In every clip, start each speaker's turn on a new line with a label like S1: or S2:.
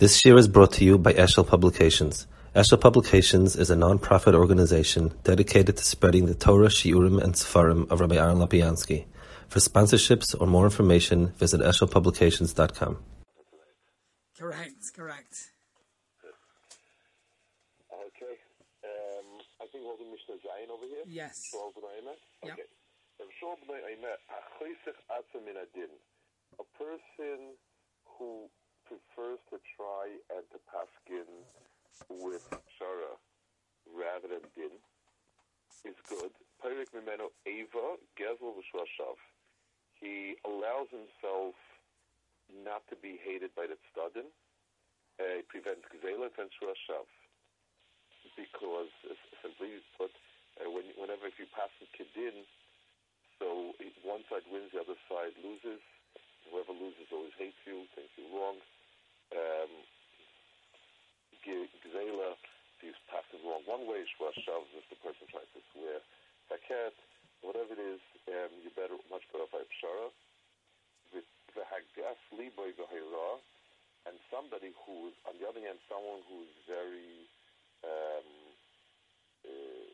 S1: This year is brought to you by Eshel Publications. Eshel Publications is a non-profit organization dedicated to spreading the Torah, Shiurim, and Sefarim of Rabbi Aaron Lopiansky. For sponsorships or more information, visit eshelpublications.com.
S2: Correct, correct.
S3: Okay. Um, I think we'll do Mishnah Zayin over here.
S2: Yes.
S3: Shol b'nai
S2: Yep.
S3: Okay. Shol b'nai Emet, achosech atzah min adin. A person who prefers to try and to paskin with shara rather than din is good. Perik mimeno eva gezel v'shvashav. He allows himself not to be hated by the tzaddim. Uh, he prevents gzela, prevents shvashav because uh, simply put, uh, when, whenever if you pass in Kedin, so one side wins, the other side loses. Whoever loses always hates you, thinks you're wrong. Um, Gzela, if you pass wrong one way, is Shav, if the person tries to swear Haket, whatever it is, um, you're better, much better by Pshara. The Hagas Liboy V'Hayra, and somebody who's, on the other hand, someone who's very um, uh,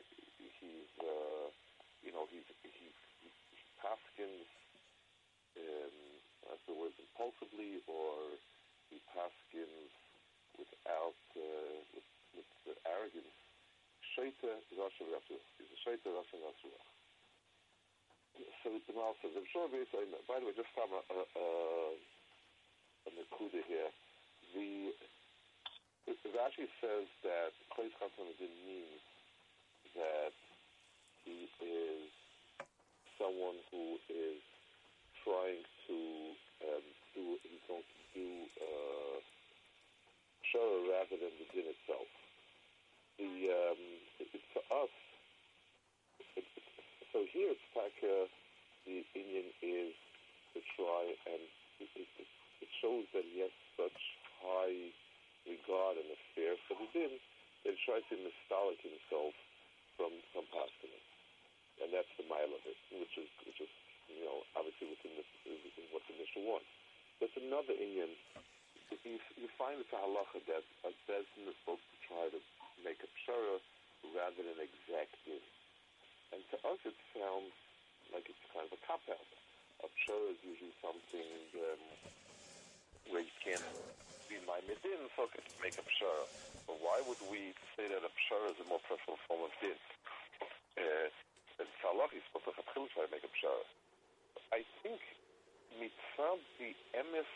S3: he's uh, you know he's he, he, he paskins um, as the word impulsively or he paskins without uh, with, with arrogance. Shaita Rasha. He's a Shaita Rasha Rasha. So the says, by the way, just from a, a, a, Nakuda here, the it says that Compton didn't mean that he is someone who is trying to um, do, he's going to uh, Shara rather than the din itself. The, um, it, it, for us, it, so here it's like uh, the Indian is to try and it, shows that he has such high regard and affair for the din that he tries to nostalgic himself from from Paskinim. And that's the mile of it, which is which is you know obviously within, the, within what the Mishnah wants. There's another Indian. You, you find it's a halacha that a bezin is supposed to try to make a pshara rather than exact din. And to us it sounds like it's kind of a cop out. A pshara is usually something um, where you can't be my midin, so I could make a pshara. But why would we say that a pshara is a more preferable form of din? Uh, and Salach is supposed to have try to make a pshara. I think mitzvah the emes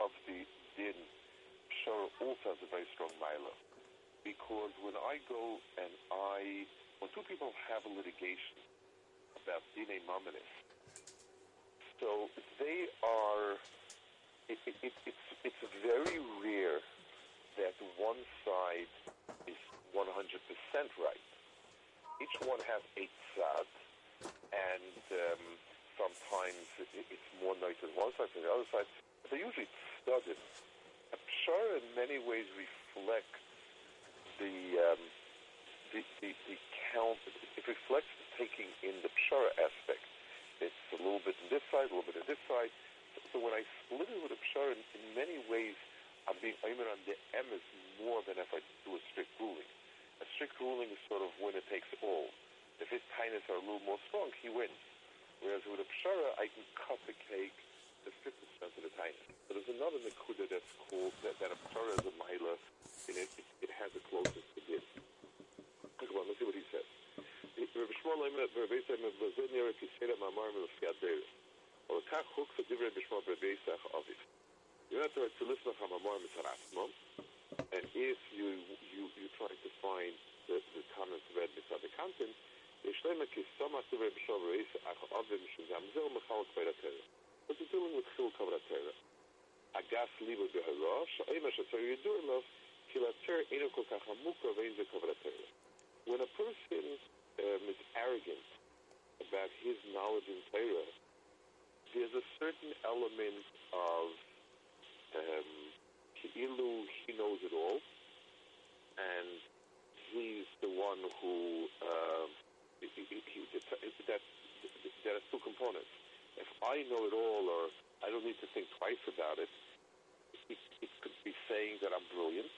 S3: of the din pshara also has a very strong milah. Because when I go and I, when two people have a litigation about dine maminis, so they are it, it, it, it's it's very rare that one side is 100% right. Each one has a tzad, and um, it, it's more nice on one side than the other side. They're usually studied. A pshara in many ways reflects the um, the, the, the count. It reflects the taking in the pshara aspect. It's a little bit on this side, a little bit on this side. So when I split it with a pshara, in, in many ways, I'm being aimed on the emes more than if I do a strict ruling. A strict ruling is sort of winner takes all. If his kindness are a little more strong, he wins. Whereas with a pshara, I can cut the cake to 50% of the time. But there's another nakuda that's called, that, that a pshara is a mila, and it, it, it has the closest to this. Come on, let's see what he says. Rabbi Shmuel Eimer, Rabbi Yisrael Eimer, Blazer Nere Kisera Mamar Melefiyat Beres. Or Kach Huk Fadiv Rabbi Shmuel Rabbi Yisrael Aviv. You have to write to listen to Mamar Mitzaratzmom, and if you, you, you're trying to find the, the comments read beside the content, יש להם כסומה כדברי רבי שמואל ברבי יסח אביב, שגם זהו מחלק בין התרא. But you're dealing with חילוק כבוד התרא. אגס ליבו בהרו, שאימא שצריך ידוע אליו, כי לתרא אינו כל כך עמוקה ואין זה כבוד התרא. When a person um, is arrogant about his knowledge in Torah, there's a certain element of um, Ki'ilu, he knows it all, and he's the one who uh, he, he, he, that there are two components. If I know it all, or I don't need to think twice about it, it, it could be saying that I'm brilliant.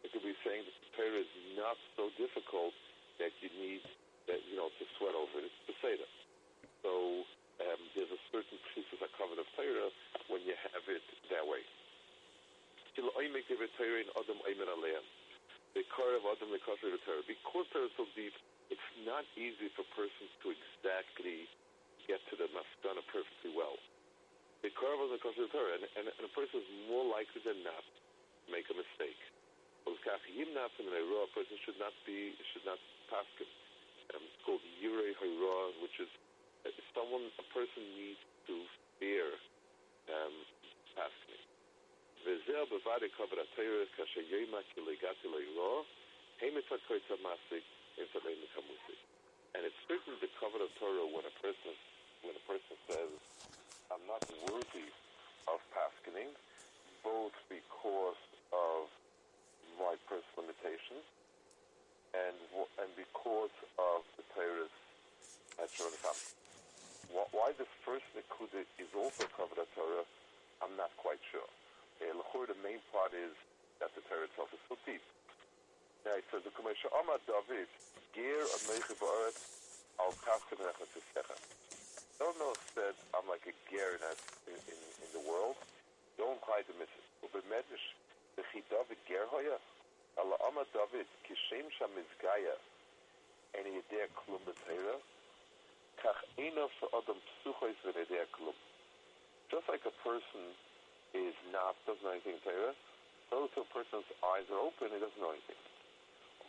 S3: It could be saying that the Torah is not so difficult that you need that you know to sweat over it. It's Beseda. So um, there's a certain piece of covenant of Torah when you have it that way. Because Torah is so deep, it's not easy for persons to exactly get to the mastana perfectly well. The curve of the Torah, and, and, and a person is more likely than not to make a mistake. A person should not be should not pass him. Um, it's called yurei Hara, which is uh, someone a person needs to fear um, me. Vezel masik and it's certainly the covenant of Torah when a person when a person says, I'm not worthy of paskening, both because of my personal limitations and and because of the Torah's natural income. Why this first Nikuda is also covered of Torah, I'm not quite sure. Lahore, the main part is that the Torah itself is so deep now it says, the Commissioner Amad David, Ger Ameiche Ba'aret, Al Kassim Nechat Don't know said I'm like a ger in, in, in, the world. Don't try to miss it. But Medish, the Chidavid Ger Hoya, Allah Amad David, Kishem Sham Mizgaya, he there klum b'teira, kach for Adam psuchois v'nedei klum. Just like a person is not, doesn't know anything in Torah, so to a person's eyes are open, he doesn't know anything.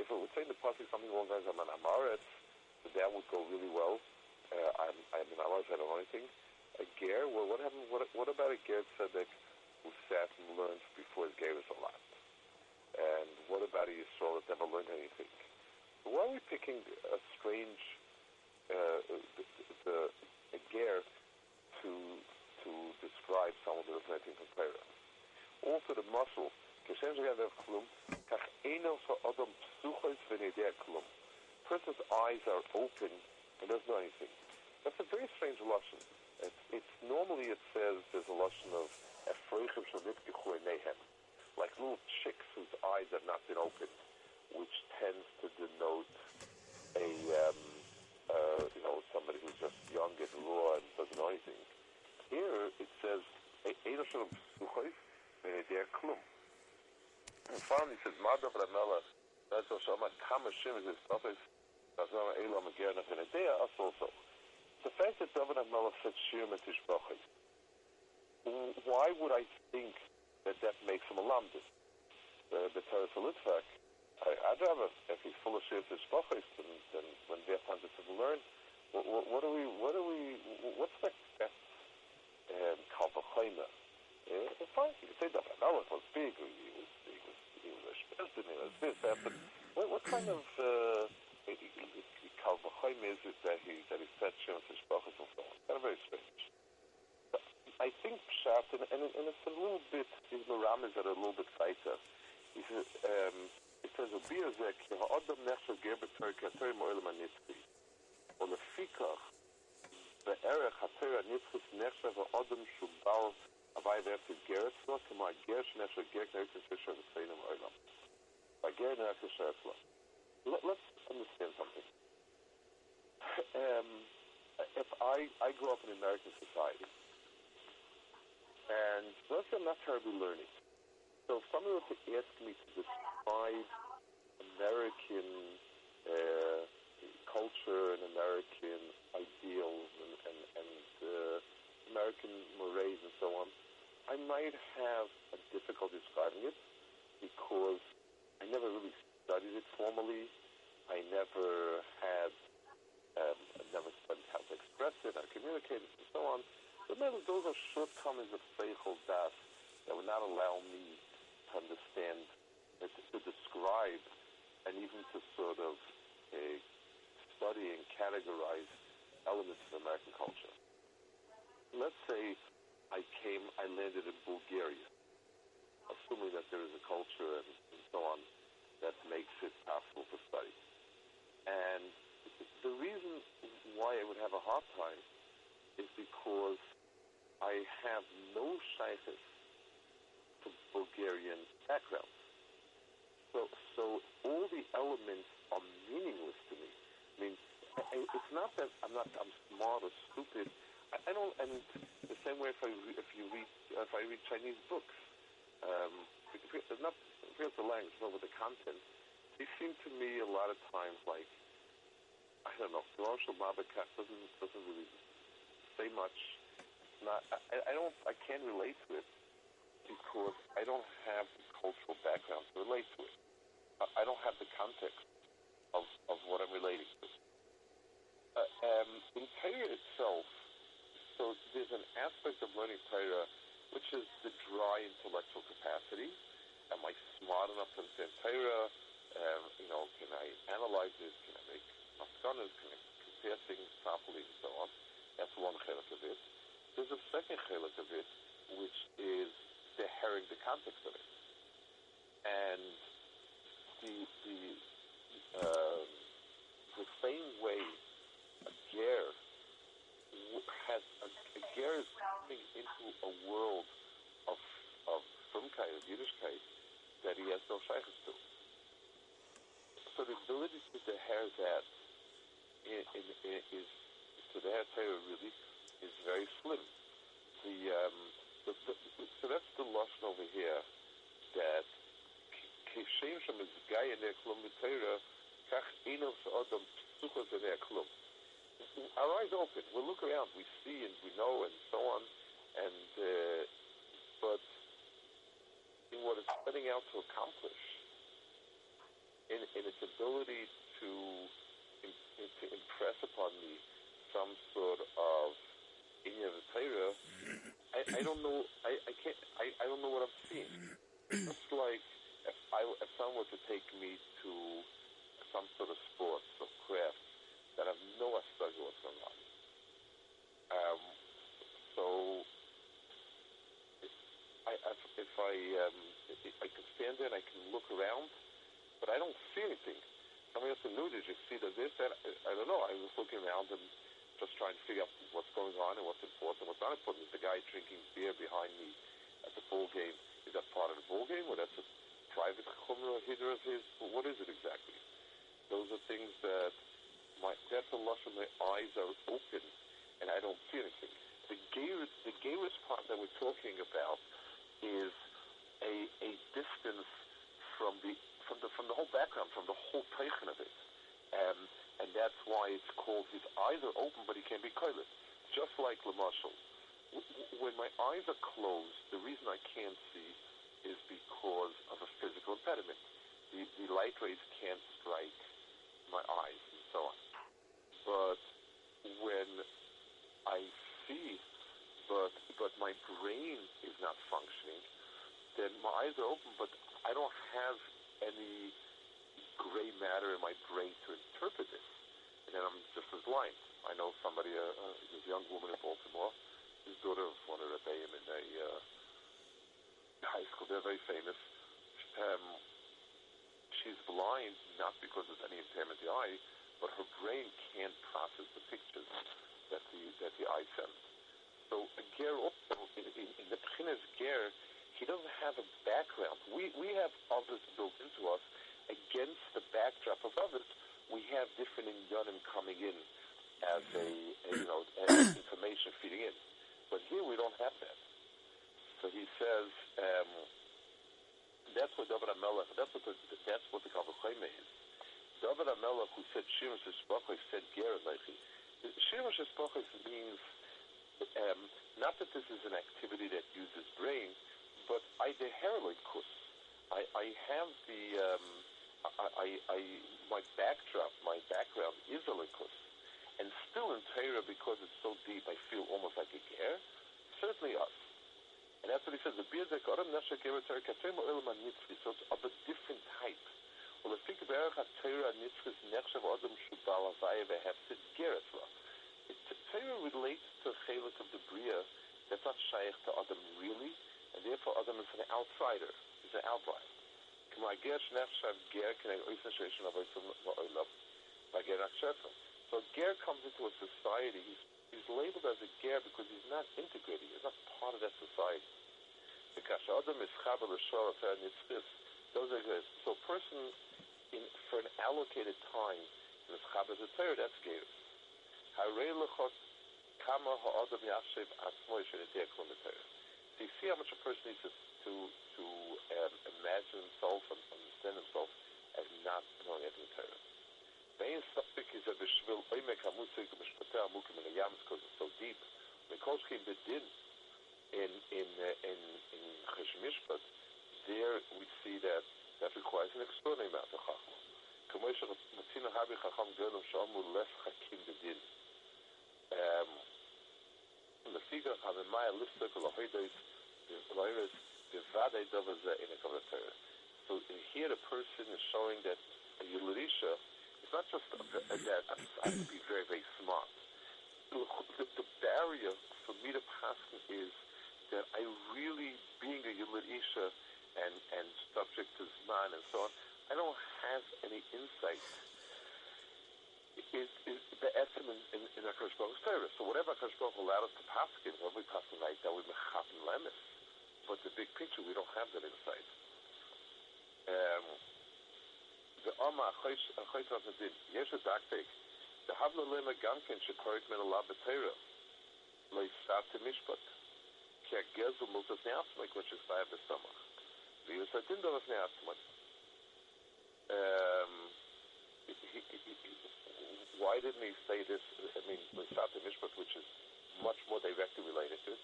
S3: If it would say in the pasuk something the lines of an that would go really well. Uh, I'm, I'm an amaretz. I don't know anything. A ger. Well, what happened? What, what about a ger tzedek who sat and learned before his was a lot? And what about a Yisrael that never learned anything? Why are we picking a strange, uh, the, the, a ger to to describe someone that is anything from Torah? Also the muscle, Person's eyes are open and doesn't know anything. That's a very strange lesson. It's, it's normally it says there's a lesson of fragum shot nehem. like little chicks whose eyes have not been opened, which tends to denote a um, uh, you know somebody who's just young and raw and doesn't know anything. Here it says and it says Ramela that's also Kama Shim is Razama Elam Adea us also. The fact that David Melech said Shir Metish why would I think that that makes him a lamdus. The, Torah Litvak, I'd rather, if he's full of shirts shpachis, then, when have time to learn, what, what, what are we, what are we, what's the best um, kalvachayna? Uh, fine, you can say that Melech was big, he was, he was, he was this, what, what kind of uh, is it that he, that he said shpachis and on? Kind of very strange. I think Pshat, and, and, and it's a little bit, these Maramis are a little bit tighter. He um, it says, Ubiyazek, ha'odam nechshav ger b'torah k'atorim o'elam ha'nitzki. O lefikach, be'erech ha'torah ha'nitzkis nechshav ha'odam shubal avai v'ertiv geret lo, k'ma ger sh'nechshav ger k'neritzis v'shav v'seinim o'elam. Ger nechshav sheretz lo. Let's understand something. um, if I, I grew up in American society, and I'm not terribly learning. So if someone were to ask me to describe American uh, culture and American ideals and, and, and uh, American mores and so on, I might have a difficulty describing it because I never really studied it formally. I never had, um, I never studied how to express it, how to communicate it, and so on. Remember, those are shortcomings of Seichel Das that would not allow me to understand, to, to describe describe and even to sort of uh, study and categorize elements of American culture. Let's say I came, I landed in Bulgaria, assuming that there is a culture and, and so on that makes it possible to study. And the reason why I would have a hard time is because I have no to Bulgarian background. So, so all the elements are meaningless to me. I mean, it's not that I'm not I'm smart or stupid. I, I don't. And the same way if I if you read if I read Chinese books, um, not forget the language, but with the content, they seem to me a lot of times like I don't know. Marshall Babakat doesn't doesn't really say much. Not. I, I don't. I can't relate to it because I don't have the cultural background to relate to it. I don't have the context of, of what I'm relating to. Uh, um, in Torah itself, so there's an aspect of learning Torah which is the dry intellectual capacity. Am I smart enough to understand Torah? Um, you know, can I analyze it? Can I make maskanas? Can compare things properly and so on? That's one chelik of it. There's a second chelik of it, which is the herring, the context of it. And the the uh, the same way a ger has a, a is coming into a world of of frumkeit, of Yiddishkeit, that he has no shaykhs to. So the ability to deher that in, in, in, is to deher Torah really is very slim. The, um, the, the, so that's the lashon over here that כשם שמזגאי עיני כלום בתרא, כך עיניו של אדם פתוחות עיני כלום. Our eyes open. We look around. We see and we know and so on. And uh, but in what it's setting out to accomplish, in, in its ability to in, in, to impress upon me some sort of in the Torah, I, I don't know. I, I can't. I, I don't know what I'm seeing. It's like if I if someone were to take me to some sort of sports or craft that have no idea what's going on. Um, so if I if I um, if I can stand there and I can look around, but I don't see anything. Somebody else knew, did you see that this? That I don't know. I was looking around and just trying to figure out what's going on and what's important, and what's not important. Is the guy drinking beer behind me at the ball game? Is that part of the ball game, or that's a private chumrah hidra of his? What is it exactly? Those are things that my that's a lashon. My eyes are open, and I don't see anything. The gayrus, the gayrus part that we're talking about is a a distance from the from the from the whole background, from the whole teichen of it, um, and that's why it's called. His eyes are open, but he can't be koilet. Just like Lamashal. When my eyes are closed, the reason I can't see is because of a physical impediment. The, the light rays can't strike my eyes and so on. But when I see, but but my brain is not functioning, then my eyes are open, but I don't have any gray matter in my brain to interpret this. And then I'm just as blind. I know somebody, uh, uh, this young woman in Baltimore, his daughter of the Rebbeim in a uh, high school. They're very famous. Um, she's blind not because of any impairment in the eye, but her brain can't process the pictures that the that the eye sends. So a ger also in, in, in the Pchinas ger, he doesn't have a background. We we have others built into us against the backdrop of others. We have different inyanim coming in as a, a you know as information feeding in, but here we don't have that. So he says. Um, that's what David Amelech, that's what the, that's what the Kavachoyme is. David Amelech, who said Shirish Espochos, said Gerelechi. Shirish Espochos means, um, not that this is an activity that uses brain, but I kus. I, I have the, um, I, I, I, my backdrop, my background is a likus. And still in Torah, because it's so deep, I feel almost like a ger. Certainly us. And that's what he says. The beard that Adam Nasha gave it So it's of a different type. Well, if think Berach HaTorah Nitzchus Nechshav Adam Shubal Havaya Vehefsid Geret Ra. Torah relates to a chelik of the Bria that's not shaykh to Adam really, and therefore Adam is an outsider, he's an outlier. La'olam, by ger So ger comes into a society, he's, he's labeled as a ger because he's not integrated, he's not part of that society. Those are good. So a person in, for an allocated time in the chaber the Torah, that's ger. Harei l'chot kama ha'adam yashiv atzmo yishenetiyah klum Torah. So you see how much a person needs to to, to um, imagine himself and understand himself as not knowing anything Torah. Main topic is a bishvil oimek hamusik b'shpatei amukim in the yams because it's so deep. Mikolshki bedin in in uh, in in Cheshmishpat, there we see that that requires an extraordinary amount of chachma. כמו שמצינו הבי חכם גדול שאמרו לס חכים בדין. in a So here the person is showing that a Yelurisha is not just that I have to be very, very smart. The, the, barrier for me to pass is that I really, being a Yelurisha and, and subject to Zman and so on, I don't have any insight is, is the essence in, in, in HaKadosh Baruch Torah. So whatever HaKadosh Baruch allowed us to pass, whatever we pass tonight, that we mechapen lemis but the big picture, we don't have that insight. Um, the Oma Achoyt Ramadin, Yesh a Daktek, the Havla Lema Gamken Shekorit Men Allah B'Teira, Lo Yisat Mishpat, Ki HaGezel Multas Ne'atzmak, which is Vaya B'Samach. V'Yus HaDin Dovas Ne'atzmak. Um, why didn't he say this, I mean, the Lo Mishpat, which is much more directly related to it?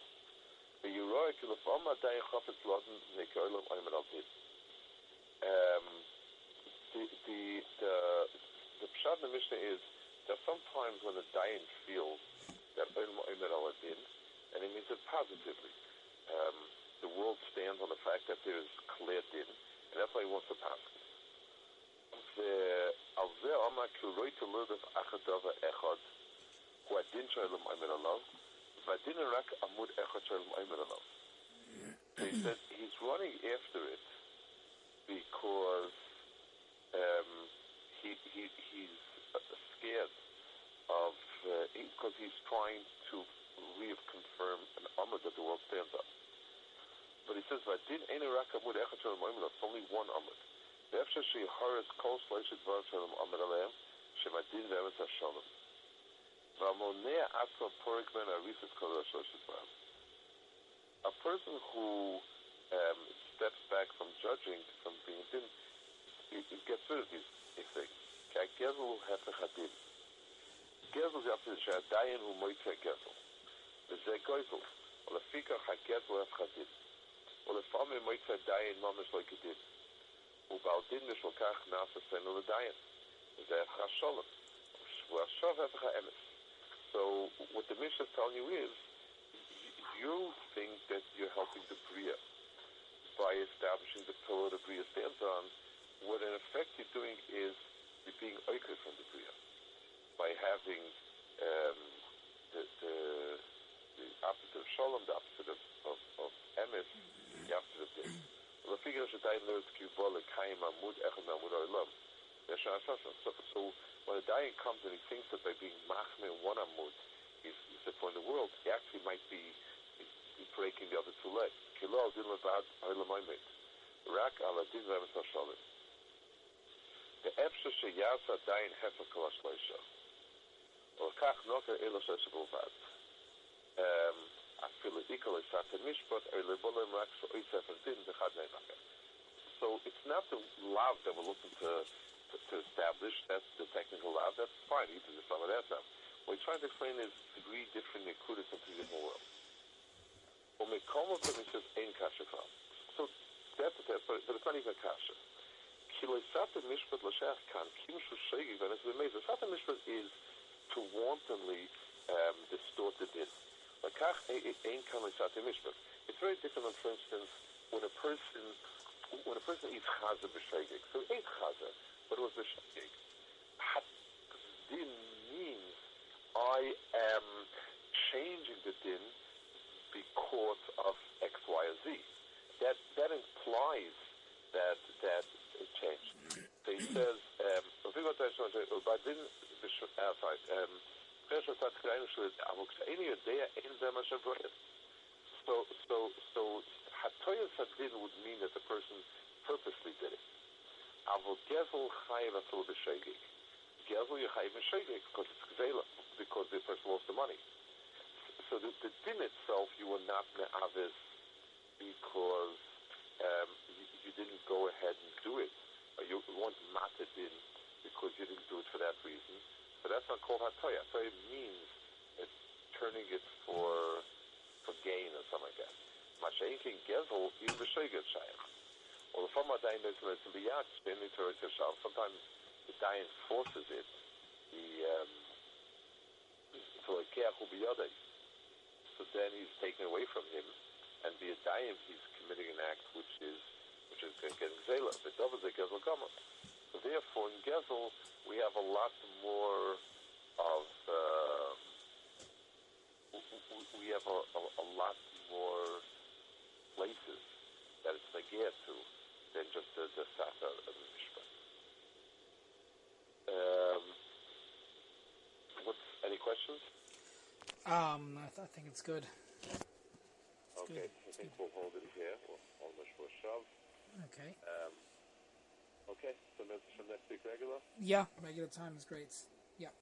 S3: the Um, the the the the pshat in the Mishnah is that sometimes when a dayan feels that Oyman Al Din, and he means it positively, um, the world stands on the fact that there is clear din, and that's why he wants to pass ועל זה אמר כי הוא לא יתלודף אחת דבר אחד, הוא הדין שלו אומר עליו, so he said he's running after it because um, he, he, he's scared of, uh, because he's trying to reconfirm an Amud that the world stands on. But he says, Vadin Ein Rak Amud Echad Shalom Amud, it's only one Amud. ואפשר שיחרס כל שלושת דבר שלום עמד עליהם, שמדין ואמץ השלום. A person who um, steps back from judging, from being din, he, he gets rid of these, these things. כהגזל הפך הדין. גזל זה אפילו שהדיין הוא מויצא גזל. וזה גויזל. ולפיכך הגזל הפך הדין. ולפעמים מויצא דיין ממש לא כדין. ובעל דין משל כך נעשה סנו לדיין. וזה הפך השולם. והשוב הפך האמס. So what the Mishnah is telling you is, you think that you're helping the Bria by establishing the pillar the Bria stands on. What in effect you're doing is you're being oiker from the Bria by having um, the, the, the opposite of Shalom, the opposite of, of, of Emes, the opposite of Din. so when a dying comes and he thinks that by being machmir one amud he's for the world, he actually might be breaking the other two legs. Kilo din levad ha'ilamaymit. Rak aladin din remes ha'shalim. The efsha sheyasa dayin hefer kalash leisha. Or kach noter elosh shesha bulvad. Um, Afila Ikala Shatan Mishpat, Erlibolim Raks Oisef and Din, the So it's not the love that we're looking to, to, to, establish, that's the technical love, that's fine, you can just love it that. What we're trying to explain is three different Nikudas in three different worlds. When we come up and it says, Ein Kasha So that's the test, but, but it's not even Kasha. Kilo sata Mishpat Lashach Kan, Kim Shushegi, and it's amazing. Satan Mishpat is to wantonly um, distort the din. It's very different, for instance, when a person when a person eats chaza b'shegig. So he ate chaza, but it was b'shegig. Din means I am changing the din because of X, Y, or Z. That that implies that that it changed. So he says, um, Pressure hat kleine Schuld, aber any day in them as a So, so, so, Hatoyas Hadin would mean that the person purposely did it. Avo Gezel Chayiv Atul B'Shegig. Gezel Yechayiv B'Shegig, because it's Gzela, because the person lost the money. So the, the din itself, you were not Me'avis because um, you, you, didn't go ahead and do it. You weren't matted in because you didn't do it for that reason. So that's not called hatoya. Hatoya means it's turning it for for gain or something like that. Masha'inkin gezel is the shayach. Or the former dayan is be yach, then it's Sometimes the dayan forces it. The um, so So then he's taken away from him, and be a dayan he's committing an act which is which is getting zela. But the gezel gamma. So therefore, in gezel we have a lot more of. Uh, we have a, a, a, lot more places that it's negir to than just the, the Sata of the Mishpat. Um, what's, any questions?
S2: Um, I, th- I think it's good.
S3: okay, good. I think we'll hold it here. We'll almost for shove.
S2: Okay.
S3: Um, okay, so next, next week regular?
S2: Yeah, regular time is great. Yeah.